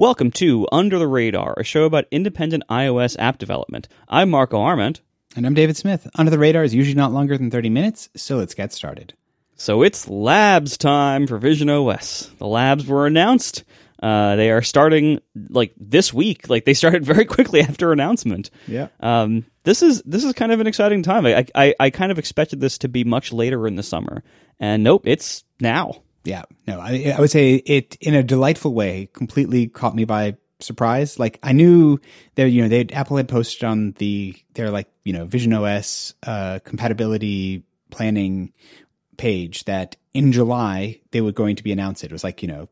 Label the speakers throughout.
Speaker 1: Welcome to Under the Radar, a show about independent iOS app development. I'm Marco Arment.
Speaker 2: And I'm David Smith. Under the Radar is usually not longer than 30 minutes, so let's get started.
Speaker 1: So it's labs time for Vision OS. The labs were announced. Uh, they are starting like this week. Like they started very quickly after announcement.
Speaker 2: Yeah.
Speaker 1: Um, this is this is kind of an exciting time. I, I I kind of expected this to be much later in the summer, and nope, it's now.
Speaker 2: Yeah. No, I, I would say it in a delightful way completely caught me by surprise. Like I knew there, you know, they Apple had posted on the their like you know Vision OS uh, compatibility planning page that in July they were going to be announced. It was like you know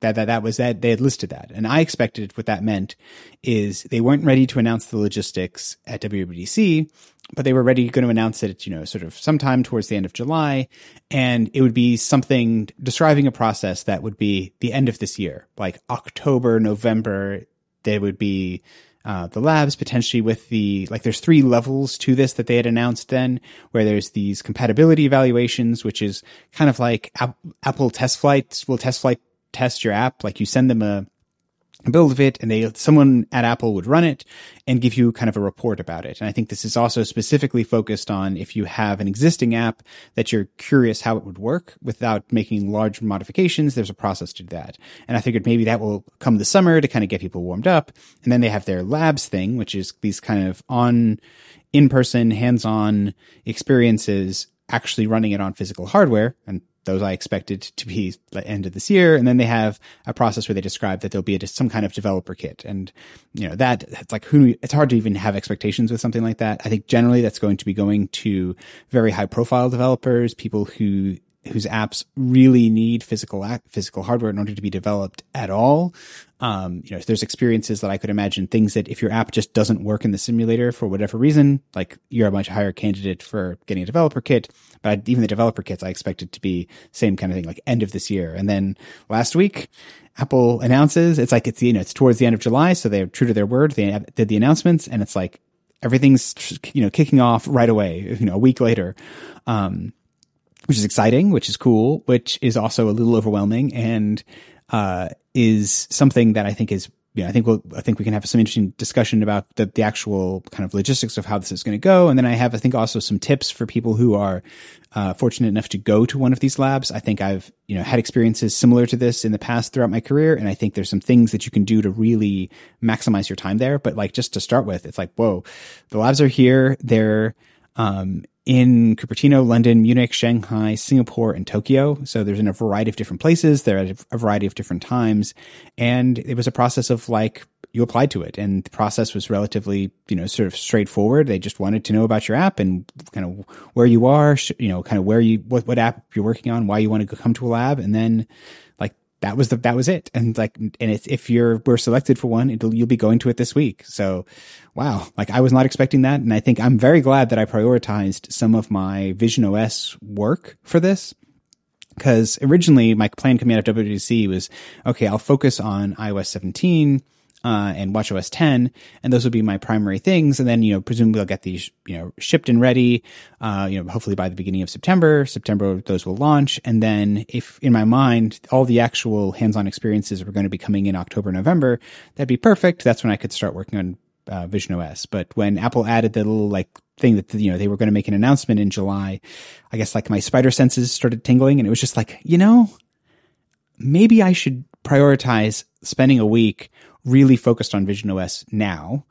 Speaker 2: that that that was that they had listed that, and I expected what that meant is they weren't ready to announce the logistics at WWDC, but they were ready going to announce it, you know, sort of sometime towards the end of July, and it would be something describing a process that would be the end of this year, like October, November. They would be uh, the labs potentially with the like there's three levels to this that they had announced then where there's these compatibility evaluations which is kind of like apple test flights will TestFlight test your app. Like you send them a build of it and they, someone at Apple would run it and give you kind of a report about it. And I think this is also specifically focused on if you have an existing app that you're curious how it would work without making large modifications, there's a process to that. And I figured maybe that will come this summer to kind of get people warmed up. And then they have their labs thing, which is these kind of on in person, hands on experiences actually running it on physical hardware. And those I expected to be the end of this year. And then they have a process where they describe that there'll be a, some kind of developer kit. And, you know, that it's like who, it's hard to even have expectations with something like that. I think generally that's going to be going to very high profile developers, people who whose apps really need physical physical hardware in order to be developed at all. Um, you know, there's experiences that I could imagine things that if your app just doesn't work in the simulator for whatever reason, like you're a much higher candidate for getting a developer kit. But even the developer kits, I expect it to be same kind of thing, like end of this year. And then last week, Apple announces it's like it's you know it's towards the end of July, so they're true to their word. They did the announcements, and it's like everything's you know kicking off right away. You know, a week later. Um, which is exciting, which is cool, which is also a little overwhelming and uh, is something that I think is you know, I think we'll, I think we can have some interesting discussion about the, the actual kind of logistics of how this is going to go. And then I have, I think also some tips for people who are, uh, fortunate enough to go to one of these labs. I think I've, you know, had experiences similar to this in the past throughout my career. And I think there's some things that you can do to really maximize your time there. But like, just to start with, it's like, whoa, the labs are here. They're, um, in Cupertino, London, Munich, Shanghai, Singapore, and Tokyo. So there's in a variety of different places. They're at a variety of different times. And it was a process of like, you applied to it and the process was relatively, you know, sort of straightforward. They just wanted to know about your app and kind of where you are, you know, kind of where you, what, what app you're working on, why you want to come to a lab. And then that was the that was it. And like and it's if you're we're selected for one it'll you'll be going to it this week. So wow. Like i was not expecting that. And i think i'm very glad that i prioritized some of my vision os work for this. Because originally my plan coming out of WWDC was okay i'll focus on ios 17 uh, and WatchOS 10, and those would be my primary things. And then, you know, presumably I'll get these, you know, shipped and ready, uh, you know, hopefully by the beginning of September. September, those will launch. And then if in my mind, all the actual hands-on experiences were going to be coming in October, November, that'd be perfect. That's when I could start working on uh, Vision OS. But when Apple added the little like thing that, you know, they were going to make an announcement in July, I guess like my spider senses started tingling and it was just like, you know, maybe I should prioritize spending a week really focused on Vision OS now,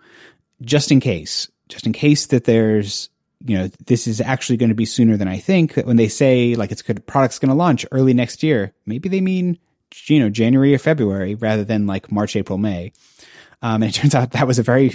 Speaker 2: just in case, just in case that there's, you know, this is actually going to be sooner than I think. That when they say like it's good, product's going to launch early next year, maybe they mean, you know, January or February rather than like March, April, May. Um, and it turns out that was a very,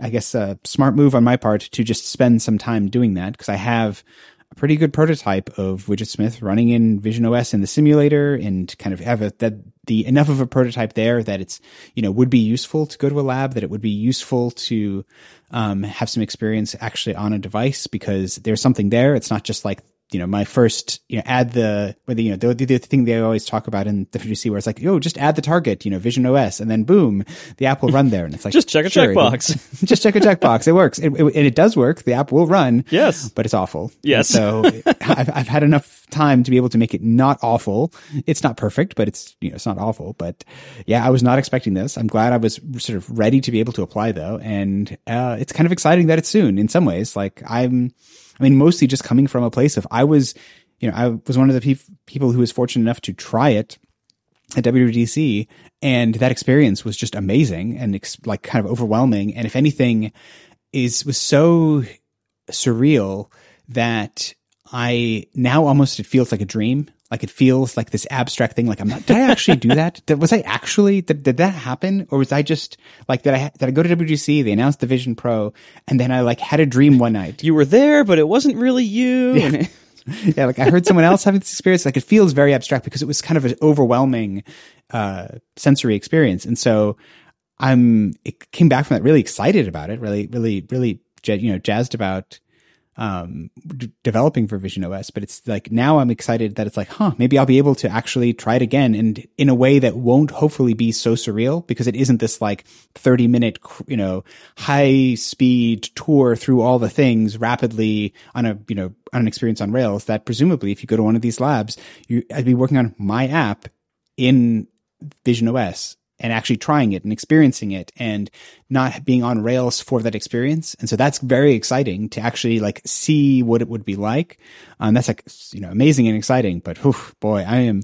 Speaker 2: I guess, a smart move on my part to just spend some time doing that because I have a pretty good prototype of Widgetsmith running in Vision OS in the simulator and kind of have a, that the enough of a prototype there that it's you know would be useful to go to a lab that it would be useful to um, have some experience actually on a device because there's something there. It's not just like you know, my first, you know, add the, whether, you know, the, the, thing they always talk about in the WWDC where it's like, oh, just add the target, you know, Vision OS, and then boom, the app will run there. And it's like,
Speaker 1: just check a
Speaker 2: sure,
Speaker 1: checkbox.
Speaker 2: just check a checkbox. It works. It, it, and it does work. The app will run.
Speaker 1: Yes.
Speaker 2: But it's awful.
Speaker 1: Yes.
Speaker 2: And so I've, I've had enough time to be able to make it not awful. It's not perfect, but it's, you know, it's not awful. But yeah, I was not expecting this. I'm glad I was sort of ready to be able to apply though. And, uh, it's kind of exciting that it's soon in some ways. Like I'm, I mean, mostly just coming from a place of I was, you know, I was one of the pe- people who was fortunate enough to try it at WWDC, and that experience was just amazing and ex- like kind of overwhelming. And if anything, is was so surreal that I now almost it feels like a dream. Like it feels like this abstract thing. Like I'm not. Did I actually do that? Did, was I actually? Did, did that happen? Or was I just like did I? Did I go to WWDC? They announced the Vision Pro, and then I like had a dream one night.
Speaker 1: You were there, but it wasn't really you.
Speaker 2: Yeah. yeah, like I heard someone else having this experience. Like it feels very abstract because it was kind of an overwhelming uh, sensory experience, and so I'm. It came back from that really excited about it. Really, really, really, you know, jazzed about um, d- developing for Vision OS, but it's like now I'm excited that it's like, huh, maybe I'll be able to actually try it again and in a way that won't hopefully be so surreal because it isn't this like 30 minute, you know, high speed tour through all the things rapidly on a, you know, on an experience on Rails that presumably if you go to one of these labs, you, I'd be working on my app in Vision OS and actually trying it and experiencing it and not being on rails for that experience. And so that's very exciting to actually like see what it would be like. Um, that's like, you know, amazing and exciting, but whew, boy, I am,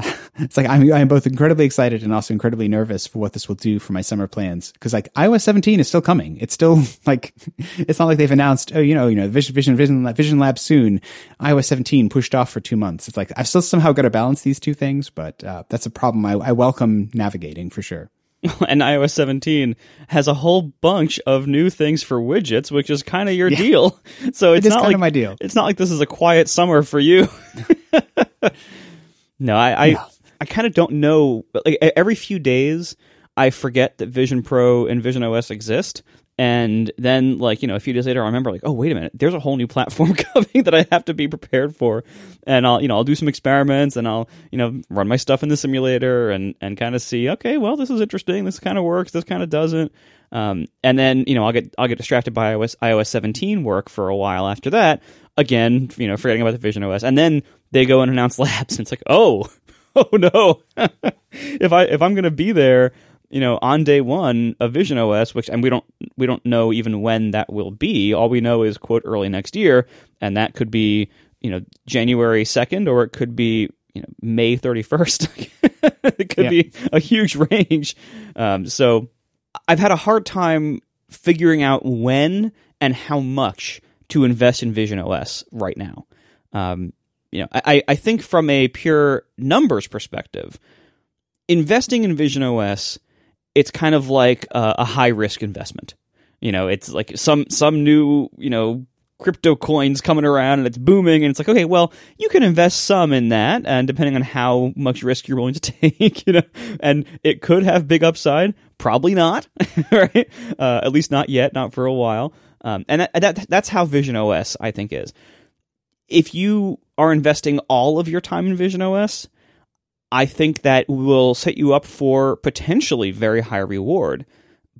Speaker 2: it's like I'm I'm both incredibly excited and also incredibly nervous for what this will do for my summer plans because like iOS 17 is still coming. It's still like it's not like they've announced oh you know you know Vision Vision Vision Vision Lab soon. iOS 17 pushed off for two months. It's like I've still somehow got to balance these two things, but uh, that's a problem I, I welcome navigating for sure.
Speaker 1: and iOS 17 has a whole bunch of new things for widgets, which is kind of your
Speaker 2: Yeah.
Speaker 1: deal. So it's
Speaker 2: It
Speaker 1: not
Speaker 2: kind
Speaker 1: like
Speaker 2: of my deal.
Speaker 1: It's not like this is a quiet summer for you. No, I I,
Speaker 2: No.
Speaker 1: I kind of don't know. but, Like every few days, I forget that Vision Pro and Vision OS exist. And then, like you know, a few days later, I remember, like, oh, wait a minute, there's a whole new platform coming that I have to be prepared for. And I'll, you know, I'll do some experiments, and I'll, you know, run my stuff in the simulator, and and kind of see, okay, well, this is interesting. This kind of works. This kind of doesn't. Um, and then, you know, I'll get I'll get distracted by iOS iOS 17 work for a while after that. Again, you know, forgetting about the Vision OS, and then they go and announce labs, and it's like, oh, oh no, if I if I'm gonna be there, you know, on day one of Vision OS, which and we don't we don't know even when that will be. All we know is quote early next year, and that could be you know January second, or it could be you know May thirty first. it could
Speaker 2: Yeah.
Speaker 1: be a huge range. Um, so I've had a hard time figuring out when and how much to invest in Vision OS right now. Um, you know, I, I think from a pure numbers perspective, investing in Vision OS, it's kind of like a, a high risk investment. You know, it's like some some new you know crypto coins coming around and it's booming and it's like okay well you can invest some in that and depending on how much risk you're willing to take you know and it could have big upside. Probably not right? Uh, at least not yet not for a while. Um, and that, that that's how vision os i think is. If you are investing all of your time in vision os i think that will set you up for potentially very high reward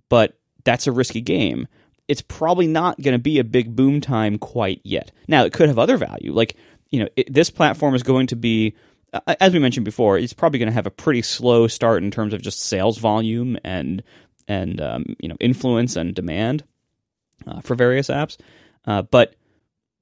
Speaker 1: but that's a risky game it's probably not going to be a big boom time quite yet. Now, it could have other value. Like, you know, it, this platform is going to be, uh, as we mentioned before, it's probably going to have a pretty slow start in terms of just sales volume and and um, you know influence and demand uh, for various apps. Uh, but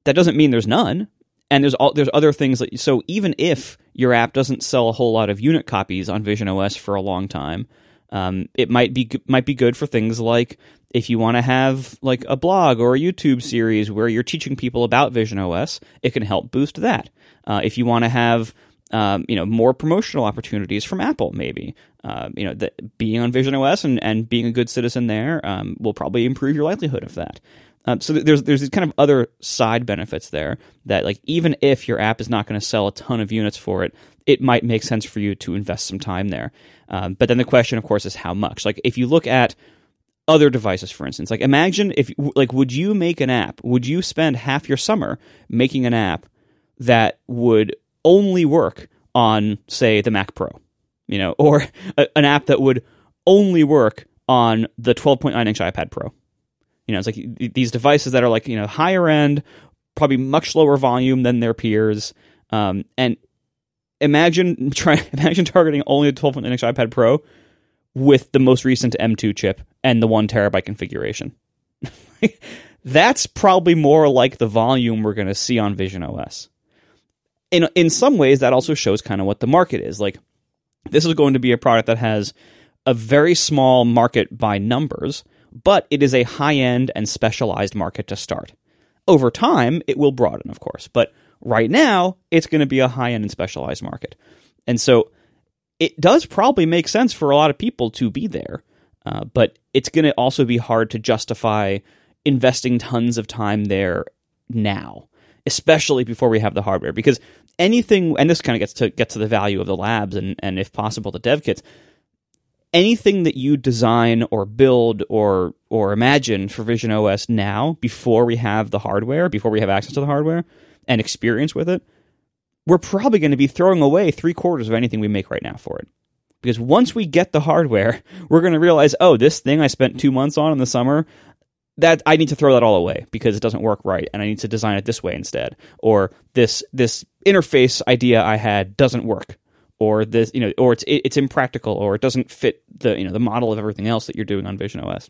Speaker 1: that doesn't mean there's none. And there's all, there's other things that so even if your app doesn't sell a whole lot of unit copies on Vision OS for a long time, um, it might be might be good for things like if you want to have like a blog or a YouTube series where you're teaching people about Vision OS, it can help boost that. Uh, if you want to have um, you know more promotional opportunities from Apple, maybe uh, you know being on Vision OS and, and being a good citizen there um, will probably improve your likelihood of that. Um, so there's there's these kind of other side benefits there that like even if your app is not going to sell a ton of units for it, it might make sense for you to invest some time there. Um, but then the question, of course, is how much. Like if you look at other devices, for instance, like imagine if like would you make an app? Would you spend half your summer making an app that would only work on, say, the Mac Pro, you know, or a, an app that would only work on the 12.9 inch iPad Pro. You know, it's like these devices that are like, you know, higher end, probably much lower volume than their peers. Um, and imagine try imagine targeting only the 12.9 inch iPad Pro with the most recent M2 chip and the one terabyte configuration. That's probably more like the volume we're going to see on Vision OS. In in some ways, that also shows kind of what the market is. Like, this is going to be a product that has a very small market by numbers, but it is a high end and specialized market to start. Over time, it will broaden, of course, but right now, it's going to be a high end and specialized market. And so it does probably make sense for a lot of people to be there, uh, but it's going to also be hard to justify investing tons of time there now, especially before we have the hardware. Because anything, and this kind of gets to get to the value of the labs and, and if possible the dev kits. Anything that you design or build or or imagine for Vision OS now, before we have the hardware, before we have access to the hardware and experience with it, we're probably going to be throwing away three quarters of anything we make right now for it. Because once we get the hardware, we're going to realize, oh, this thing I spent two months on in the summer, that I need to throw that all away because it doesn't work right, and I need to design it this way instead. Or this this interface idea I had doesn't work, or this you know, or it's it's impractical, or it doesn't fit the you know the model of everything else that you're doing on Vision OS.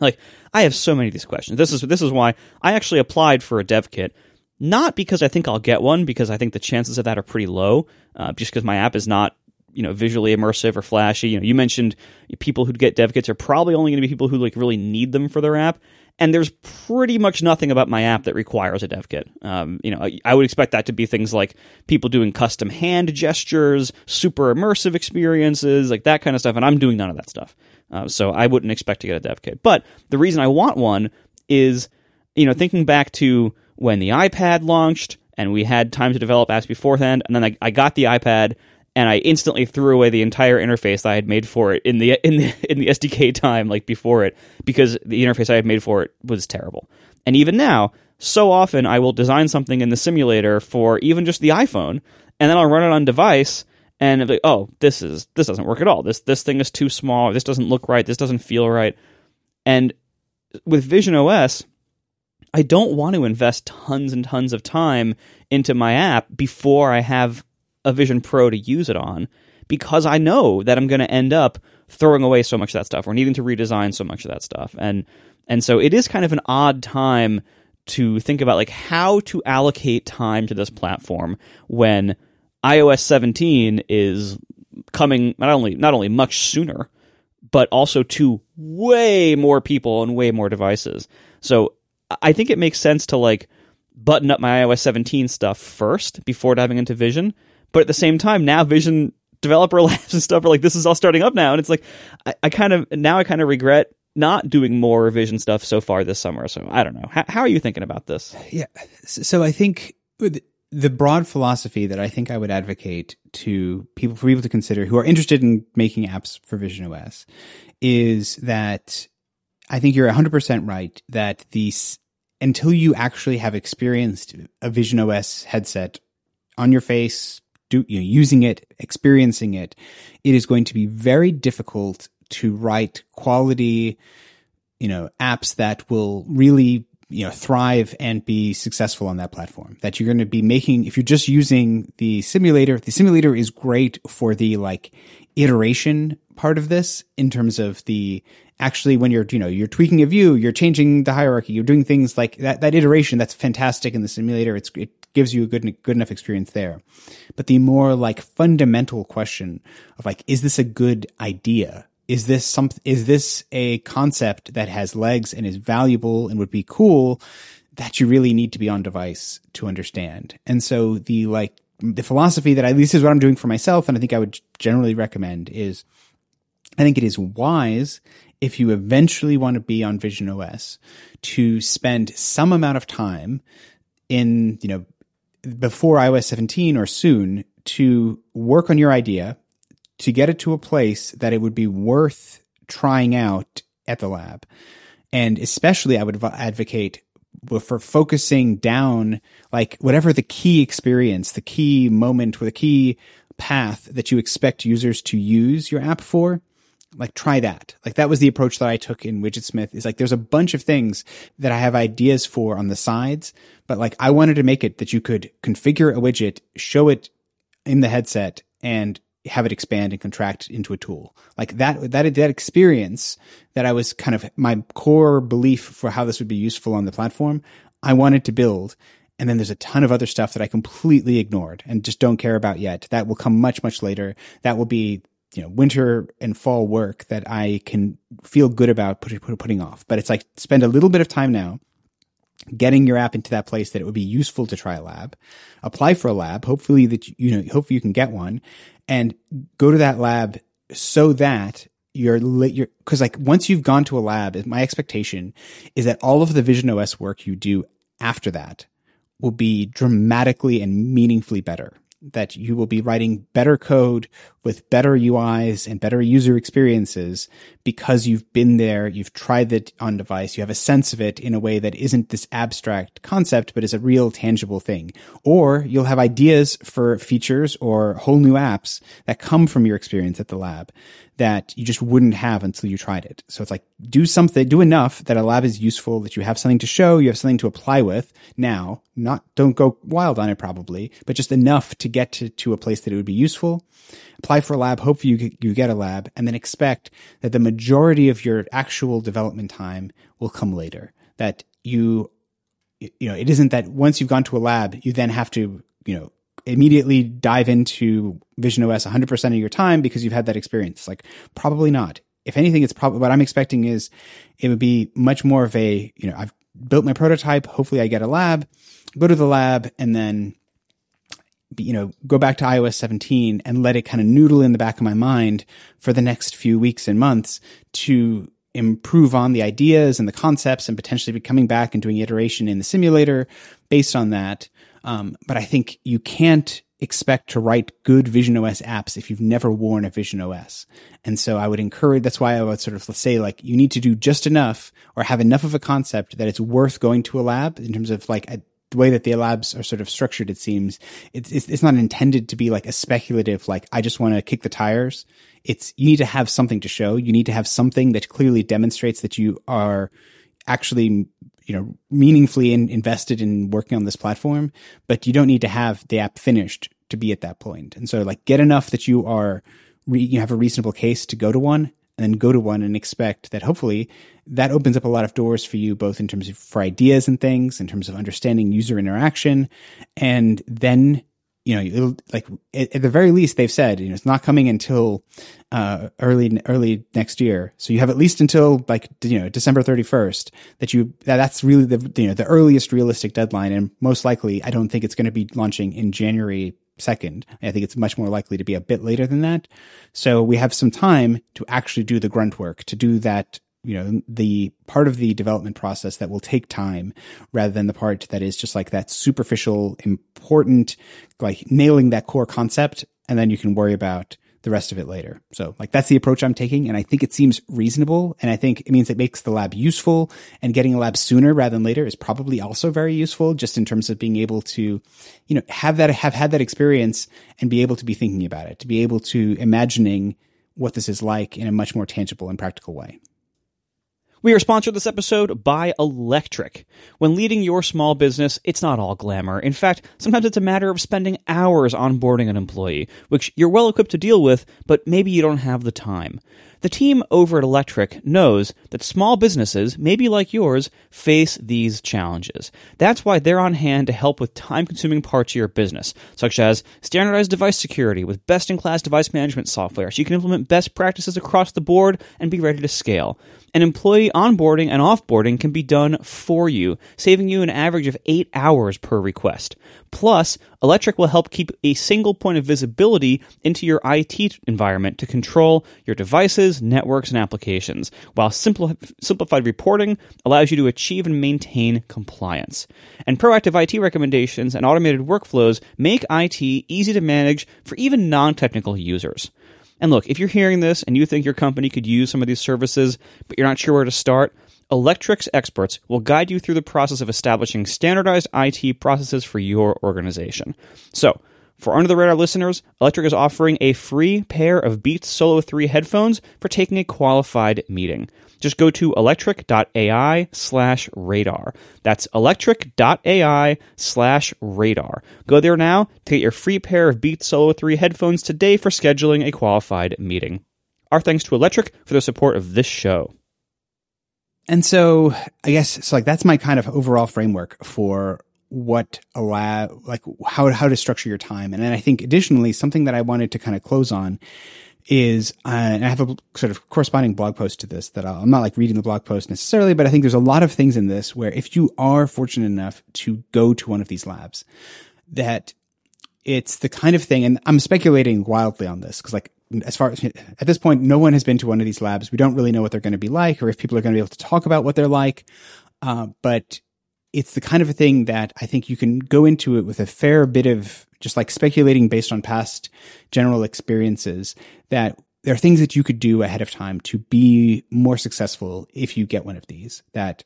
Speaker 1: Like I have so many of these questions. This is this is why I actually applied for a dev kit not because I think I'll get one, because I think the chances of that are pretty low. Uh, just because my app is not you know visually immersive or flashy. You know, you mentioned people who get dev kits are probably only going to be people who like really need them for their app. And there's pretty much nothing about my app that requires a dev kit. Um, you know, I, I would expect that to be things like people doing custom hand gestures, super immersive experiences, like that kind of stuff. And I'm doing none of that stuff. Uh, so I wouldn't expect to get a dev kit. But the reason I want one is, you know, thinking back to when the iPad launched and we had time to develop apps beforehand. And then I, I got the iPad and I instantly threw away the entire interface I had made for it in the in the in the SDK time like before it because the interface I had made for it was terrible. And even now, so often I will design something in the simulator for even just the iPhone, and then I'll run it on device, and be like, oh, this is this doesn't work at all. This this thing is too small. This doesn't look right. This doesn't feel right. And with Vision OS, I don't want to invest tons and tons of time into my app before I have a Vision Pro to use it on because I know that I'm going to end up throwing away so much of that stuff or needing to redesign so much of that stuff. And and so it is kind of an odd time to think about like how to allocate time to this platform when iOS 17 is coming not only not only much sooner but also to way more people and way more devices. So I think it makes sense to like button up my iOS 17 stuff first before diving into Vision. But at the same time, now Vision developer labs and stuff are like, this is all starting up now. And it's like, I, I kind of, now I kind of regret not doing more Vision stuff so far this summer. So I don't know. How, how are you thinking about this?
Speaker 2: Yeah. So I think the broad philosophy that I think I would advocate to people, for people to consider who are interested in making apps for Vision OS is that I think you're 100% right that these, until you actually have experienced a Vision OS headset on your face, do, you know, using it, experiencing it, it is going to be very difficult to write quality, you know, apps that will really, you know, thrive and be successful on that platform. That you're going to be making, if you're just using the simulator, the simulator is great for the like iteration part of this in terms of the actually when you're you know you're tweaking a view you're changing the hierarchy you're doing things like that that iteration that's fantastic in the simulator it's it gives you a good good enough experience there. But the more like fundamental question of like is this a good idea? Is this some is this a concept that has legs and is valuable and would be cool that you really need to be on device to understand? And so the like the philosophy that at least is what I'm doing for myself and I think I would generally recommend is I think it is wise if you eventually want to be on Vision OS to spend some amount of time in, you know, before iOS 17 or soon to work on your idea, to get it to a place that it would be worth trying out at the lab. And especially I would advocate for focusing down like whatever the key experience, the key moment, or the key path that you expect users to use your app for, like try that. Like that was the approach that I took in Widgetsmith is like there's a bunch of things that I have ideas for on the sides, but like I wanted to make it that you could configure a widget, show it in the headset and have it expand and contract into a tool. Like that, that, that experience that I was kind of my core belief for how this would be useful on the platform. I wanted to build. And then there's a ton of other stuff that I completely ignored and just don't care about yet. That will come much, much later. That will be, you know, winter and fall work that I can feel good about put, put, putting off. But it's like spend a little bit of time now getting your app into that place that it would be useful to try a lab, apply for a lab, hopefully that, you know, hopefully you can get one and go to that lab so that you're, you're, cause like once you've gone to a lab, my expectation is that all of the Vision OS work you do after that will be dramatically and meaningfully better that you will be writing better code with better UIs and better user experiences because you've been there, you've tried it on device, you have a sense of it in a way that isn't this abstract concept, but is a real tangible thing. Or you'll have ideas for features or whole new apps that come from your experience at the lab that you just wouldn't have until you tried it. So it's like do something, do enough that a lab is useful, that you have something to show, you have something to apply with now. Not, don't go wild on it probably, but just enough to get to, to a place that it would be useful. Apply for a lab, hopefully you, you get a lab, and then expect that the majority of your actual development time will come later. That you, you know, it isn't that once you've gone to a lab, you then have to, you know, immediately dive into Vision OS 100% of your time because you've had that experience. Like, probably not. If anything, it's probably what I'm expecting is it would be much more of a, you know, I've built my prototype. Hopefully I get a lab, go to the lab and then, you know, go back to iOS 17 and let it kind of noodle in the back of my mind for the next few weeks and months to improve on the ideas and the concepts and potentially be coming back and doing iteration in the simulator based on that. Um, but I think you can't expect to write good Vision OS apps if you've never worn a Vision OS. And so I would encourage, that's why I would sort of say like, you need to do just enough or have enough of a concept that it's worth going to a lab in terms of like a, the way that the labs are sort of structured, it seems it's, it's, it's not intended to be like a speculative, like I just want to kick the tires. It's, you need to have something to show. You need to have something that clearly demonstrates that you are actually you know meaningfully in, invested in working on this platform but you don't need to have the app finished to be at that point. And so like get enough that you are re- you have a reasonable case to go to one and then go to one and expect that hopefully that opens up a lot of doors for you both in terms of for ideas and things in terms of understanding user interaction and then you know, like at, at, the very least they've said, you know, it's not coming until uh, early early next year. So you have at least until like you know December thirty first that you that, that's really the you know the earliest realistic deadline, and most likely I don't think it's going to be launching in January second. I think it's much more likely to be a bit later than that. So we have some time to actually do the grunt work, to do that you know the part of the development process that will take time rather than the part that is just like that superficial important like nailing that core concept and then you can worry about the rest of it later. So like that's the approach I'm taking and I think it seems reasonable and I think it means it makes the lab useful and getting a lab sooner rather than later is probably also very useful just in terms of being able to you know have that have had that experience and be able to be thinking about it, to be able to imagining what this is like in a much more tangible and practical way.
Speaker 1: We are sponsored this episode by Electric. When leading your small business, it's not all glamour. In fact, sometimes it's a matter of spending hours onboarding an employee, which you're well equipped to deal with, but maybe you don't have the time. The team over at Electric knows that small businesses, maybe like yours, face these challenges. That's why they're on hand to help with time consuming parts of your business, such as standardized device security with best in class device management software so you can implement best practices across the board and be ready to scale. And employee onboarding and offboarding can be done for you, saving you an average of eight hours per request. Plus, Electric will help keep a single point of visibility into your IT environment to control your devices, networks, and applications, while simplified reporting allows you to achieve and maintain compliance. And proactive IT recommendations and automated workflows make IT easy to manage for even non technical users. And look, if you're hearing this and you think your company could use some of these services, but you're not sure where to start, Electric's experts will guide you through the process of establishing standardized IT processes for your organization. So, for Under the Radar listeners, Electric is offering a free pair of Beats Solo 3 headphones for taking a qualified meeting. Just go to electric.ai slash radar. That's electric.ai slash radar. Go there now to get your free pair of Beats Solo 3 headphones today for scheduling a qualified meeting. Our thanks to Electric for their support of this show.
Speaker 2: And so I guess so like that's my kind of overall framework for what allow like how how to structure your time. And then I think additionally something that I wanted to kind of close on is uh, and I have a sort of corresponding blog post to this that i am not like reading the blog post necessarily, but I think there's a lot of things in this where if you are fortunate enough to go to one of these labs, that it's the kind of thing, and I'm speculating wildly on this because like as far as at this point, no one has been to one of these labs. We don't really know what they're going to be like, or if people are going to be able to talk about what they're like. Uh, but it's the kind of a thing that I think you can go into it with a fair bit of just like speculating based on past general experiences that there are things that you could do ahead of time to be more successful if you get one of these. That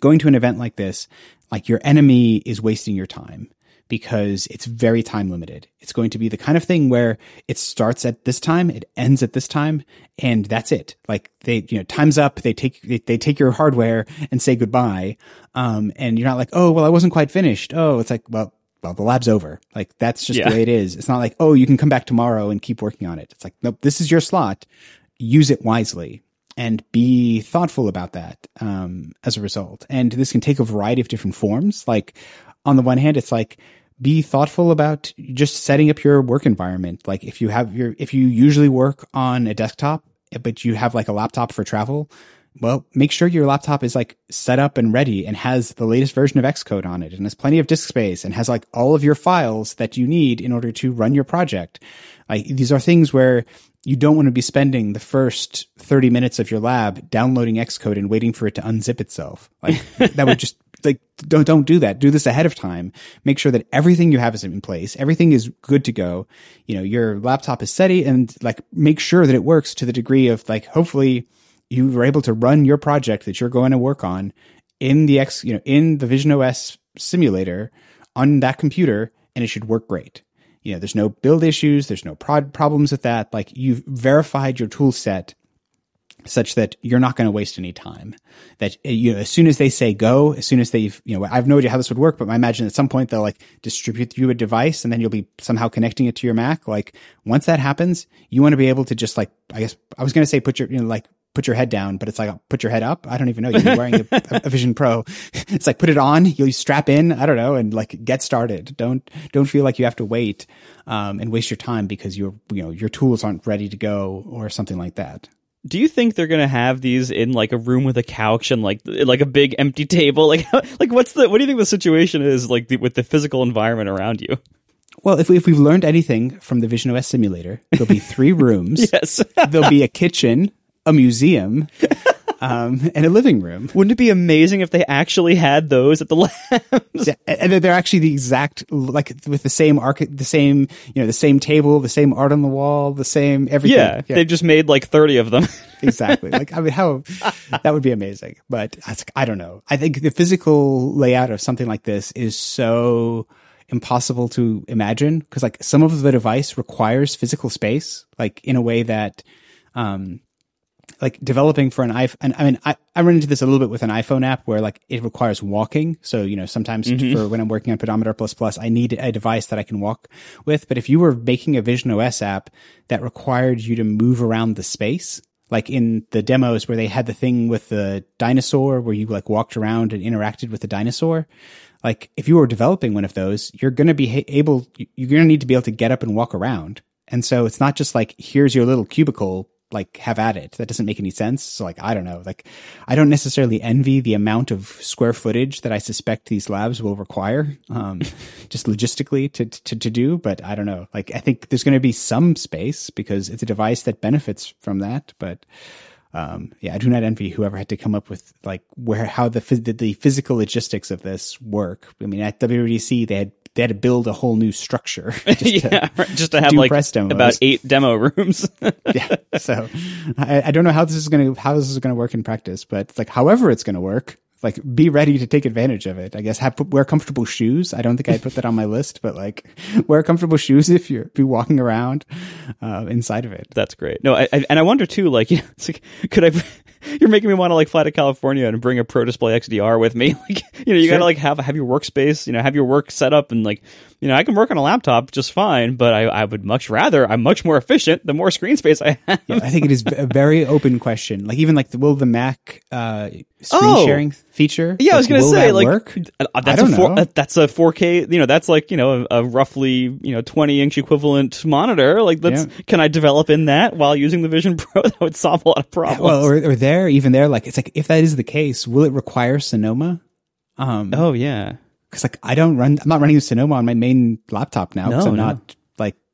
Speaker 2: going to an event like this, like your enemy is wasting your time because it's very time limited. It's going to be the kind of thing where it starts at this time, it ends at this time, and that's it. Like they, you know, time's up. They take they, they take your hardware and say goodbye. Um, and you're not like, oh, well, I wasn't quite finished. Oh, it's like, well, well, the lab's over. Like that's just yeah. the way it is. It's not like, oh, you can come back tomorrow and keep working on it. It's like, nope, this is your slot. Use it wisely and be thoughtful about that um, as a result. And this can take a variety of different forms. Like on the one hand, it's like be thoughtful about just setting up your work environment. Like if you have your, if you usually work on a desktop, but you have like a laptop for travel, well, make sure your laptop is like set up and ready and has the latest version of Xcode on it and has plenty of disk space and has like all of your files that you need in order to run your project. Like these are things where you don't want to be spending the first 30 minutes of your lab downloading Xcode and waiting for it to unzip itself. Like that would just like don't don't do that. Do this ahead of time. Make sure that everything you have is in place. Everything is good to go. You know, your laptop is steady and like make sure that it works to the degree of like hopefully you are able to run your project that you're going to work on in the X, you know, in the Vision OS simulator on that computer and it should work great. You know, there's no build issues, there's no prod problems with that. Like you've verified your tool set such that you're not going to waste any time. That uh, you know, as soon as they say go, as soon as they've you know, I have no idea how this would work, but I imagine at some point they'll like distribute you a device and then you'll be somehow connecting it to your Mac. Like once that happens, you want to be able to just like I guess I was going to say put your you know like put your head down, but it's like put your head up. I don't even know. You're wearing a, a, Vision Pro. It's like put it on. You strap in. I don't know, and like get started. Don't don't feel like you have to wait um, and waste your time because your you know your tools aren't ready to go or something like that.
Speaker 1: Do you think they're gonna have these in like a room with a couch and like like a big empty table? Like like what's the what do you think the situation is like the, with the physical environment around you?
Speaker 2: Well, if, we, if we've learned anything from the Vision OS simulator, there'll be three rooms.
Speaker 1: yes.
Speaker 2: there'll be a kitchen, a museum, um, and a living room.
Speaker 1: Wouldn't it be amazing if they actually had those at the labs?
Speaker 2: Yeah, and they're actually the exact, like with the same arc, the same, you know, the same table, the same art on the wall, the same everything.
Speaker 1: Yeah, yeah. they've just made like 30 of them.
Speaker 2: exactly. Like, I mean, how, that would be amazing. But I don't know. I think the physical layout of something like this is so, impossible to imagine because like some of the device requires physical space like in a way that um like developing for an iPhone. I mean, I, I run into this a little bit with an iPhone app where like it requires walking. So, you know, sometimes mm-hmm. for when I'm working on Pedometer plus plus, I need a device that I can walk with. But if you were making a Vision OS app that required you to move around the space, like in the demos where they had the thing with the dinosaur where you like walked around and interacted with the dinosaur, like if you were developing one of those, you're going to be able, you're going to need to be able to get up and walk around. And so it's not just like, here's your little cubicle like have at it. That doesn't make any sense. So like I don't know. Like I don't necessarily envy the amount of square footage that I suspect these labs will require, um, just logistically to, to to do. But I don't know. Like I think there's going to be some space because it's a device that benefits from that. But um, yeah, I do not envy whoever had to come up with like where how the the, physical logistics of this work. I mean, at WWDC they had they had to build a whole new structure just to,
Speaker 1: yeah, right, just to have like about eight demo rooms.
Speaker 2: yeah. So I, I don't know how this is going to how this is going to work in practice, but it's like however it's going to work, like be ready to take advantage of it. I guess have wear comfortable shoes. I don't think I put that on my list, but like wear comfortable shoes if you're be walking around uh, inside of it.
Speaker 1: That's great. No, I, I, and I wonder too, like, you know, it's like, could I? You're making me want to like fly to California and bring a Pro Display XDR with me. Like, you know, you
Speaker 2: Sure.
Speaker 1: gotta like have have your workspace. You know, have your work set up and like, you know, I can work on a laptop just fine, but I, I would much rather. I'm much more efficient the more screen space I have.
Speaker 2: Yeah, I think it is a very open question. Like even like the, will the Mac uh, screen
Speaker 1: Oh.
Speaker 2: sharing feature?
Speaker 1: Yeah, I was gonna say
Speaker 2: that
Speaker 1: like
Speaker 2: work?
Speaker 1: uh, that's a four,
Speaker 2: know.
Speaker 1: that's a 4K. You know, that's like you know a, a roughly you know 20 inch equivalent monitor. Like, that's
Speaker 2: Yeah.
Speaker 1: can I develop in that while using the Vision Pro? That would solve a lot of problems.
Speaker 2: Well, or, or there, even there, like it's like if that is the case, will it require Sonoma? Um,
Speaker 1: oh yeah,
Speaker 2: because like I don't run, I'm not running Sonoma on my main laptop now because
Speaker 1: No,
Speaker 2: I'm
Speaker 1: no.
Speaker 2: not like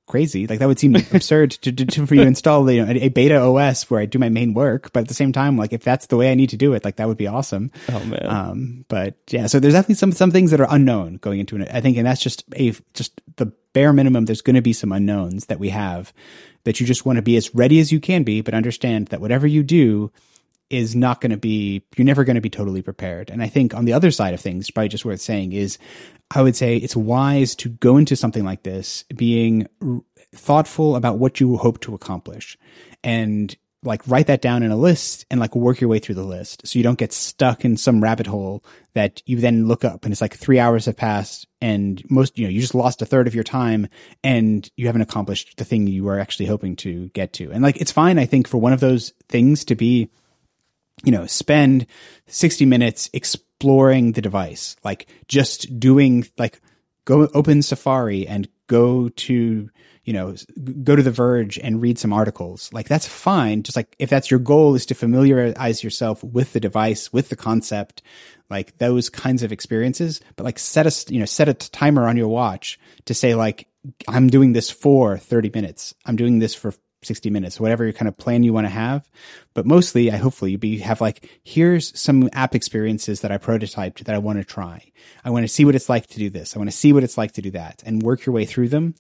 Speaker 2: crazy. Like that would seem absurd to, to, to for you to install you know, a, a beta OS where I do my main work. But at the same time, like if that's the way I need to do it, like that would be awesome.
Speaker 1: oh man.
Speaker 2: Um, but yeah, so there's definitely some some things that are unknown going into it. I think, and that's just a just the bare minimum. There's going to be some unknowns that we have that you just want to be as ready as you can be, but understand that whatever you do is not going to be you're never going to be totally prepared. And I think on the other side of things, probably just worth saying is, I would say it's wise to go into something like this being thoughtful about what you hope to accomplish and like write that down in a list and like work your way through the list so you don't get stuck in some rabbit hole that you then look up and it's like three hours have passed and most you know you just lost a third of your time and you haven't accomplished the thing you were actually hoping to get to. And like it's fine i think for one of those things to be you know, spend 60 minutes exploring the device, like just doing, like, go open Safari and go to, you know, go to The Verge and read some articles. Like, that's fine. Just like if that's your goal is to familiarize yourself with the device, with the concept, like those kinds of experiences. But like, set a you know, set a timer on your watch to say, like, I'm doing this for 30 minutes. I'm doing this for 60 minutes, whatever kind of plan you want to have. But mostly, I hopefully you be have like, here's some app experiences that I prototyped that I want to try. I want to see what it's like to do this. I want to see what it's like to do that and work your way through them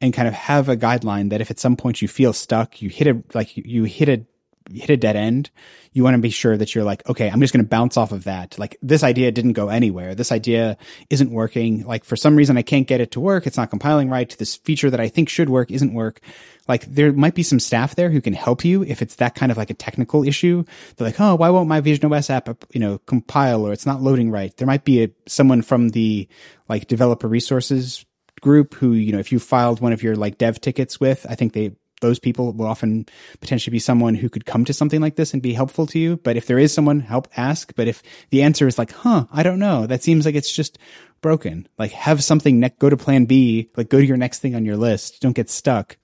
Speaker 2: and kind of have a guideline that if at some point you feel stuck, you hit a, like you hit a, hit a dead end, you want to be sure that you're like, okay, I'm just going to bounce off of that. Like this idea didn't go anywhere. This idea isn't working. Like for some reason I can't get it to work. It's not compiling right. This feature that I think should work isn't work. Like there might be some staff there who can help you if it's that kind of like a technical issue. They're like, oh, why won't my Vision OS app, you know, compile or it's not loading right? There might be a, someone from the like developer resources group who, you know, if you filed one of your like dev tickets with, I think they, those people will often potentially be someone who could come to something like this and be helpful to you. But if there is someone, help ask. But if the answer is like, huh, I don't know, that seems like it's just broken. Like have something, ne- go to plan B, like go to your next thing on your list. Don't get stuck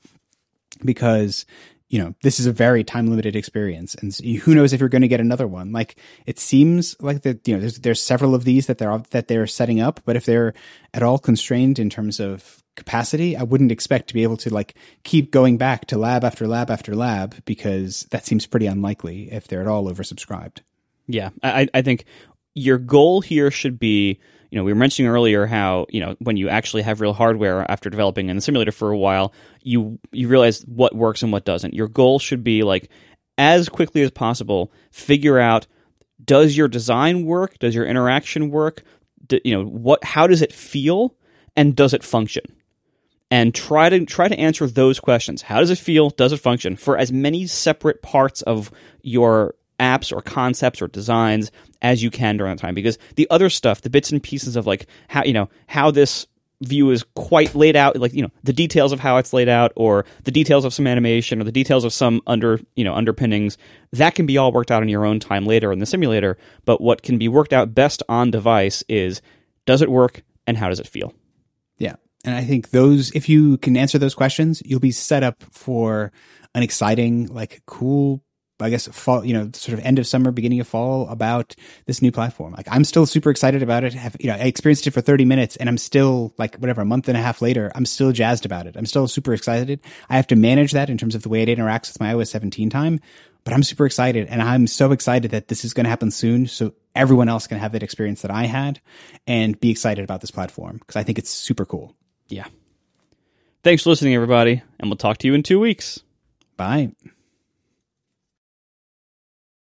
Speaker 2: because you know this is a very time limited experience. And who knows if you're going to get another one. Like it seems like that you know there's there's several of these that they're that they're setting up but if they're at all constrained in terms of capacity i wouldn't expect to be able to like keep going back to lab after lab after lab because that seems pretty unlikely if they're at all oversubscribed.
Speaker 1: Yeah, I, I think your goal here should be, you know, we were mentioning earlier how, you know, when you actually have real hardware after developing in the simulator for a while, you you realize what works and what doesn't. Your goal should be like as quickly as possible, figure out does your design work, does your interaction work, D- you know, what how does it feel and does it function? and try to try to answer those questions. How does it feel? Does it function? For as many separate parts of your apps or concepts or designs as you can during that time. Because the other stuff, the bits and pieces of like how you know how this view is quite laid out like you know the details of how it's laid out or the details of some animation or the details of some under you know underpinnings that can be all worked out in your own time later in the simulator. But what can be worked out best on device is does it work and how does it feel?
Speaker 2: Yeah. And I think those, if you can answer those questions, you'll be set up for an exciting, like cool, I guess, fall, you know, sort of end of summer, beginning of fall about this new platform. Like I'm still super excited about it. Have, you know, I experienced it for 30 minutes and I'm still like, whatever, a month and a half later, I'm still jazzed about it. I'm still super excited. I have to manage that in terms of the way it interacts with my OS 17 time. but I'm super excited, and I'm so excited that this is going to happen soon. So everyone else can have that experience that I had, and be excited about this platform because I think it's super cool.
Speaker 1: Yeah. Thanks for listening, everybody, and we'll talk to you in two weeks.
Speaker 2: Bye.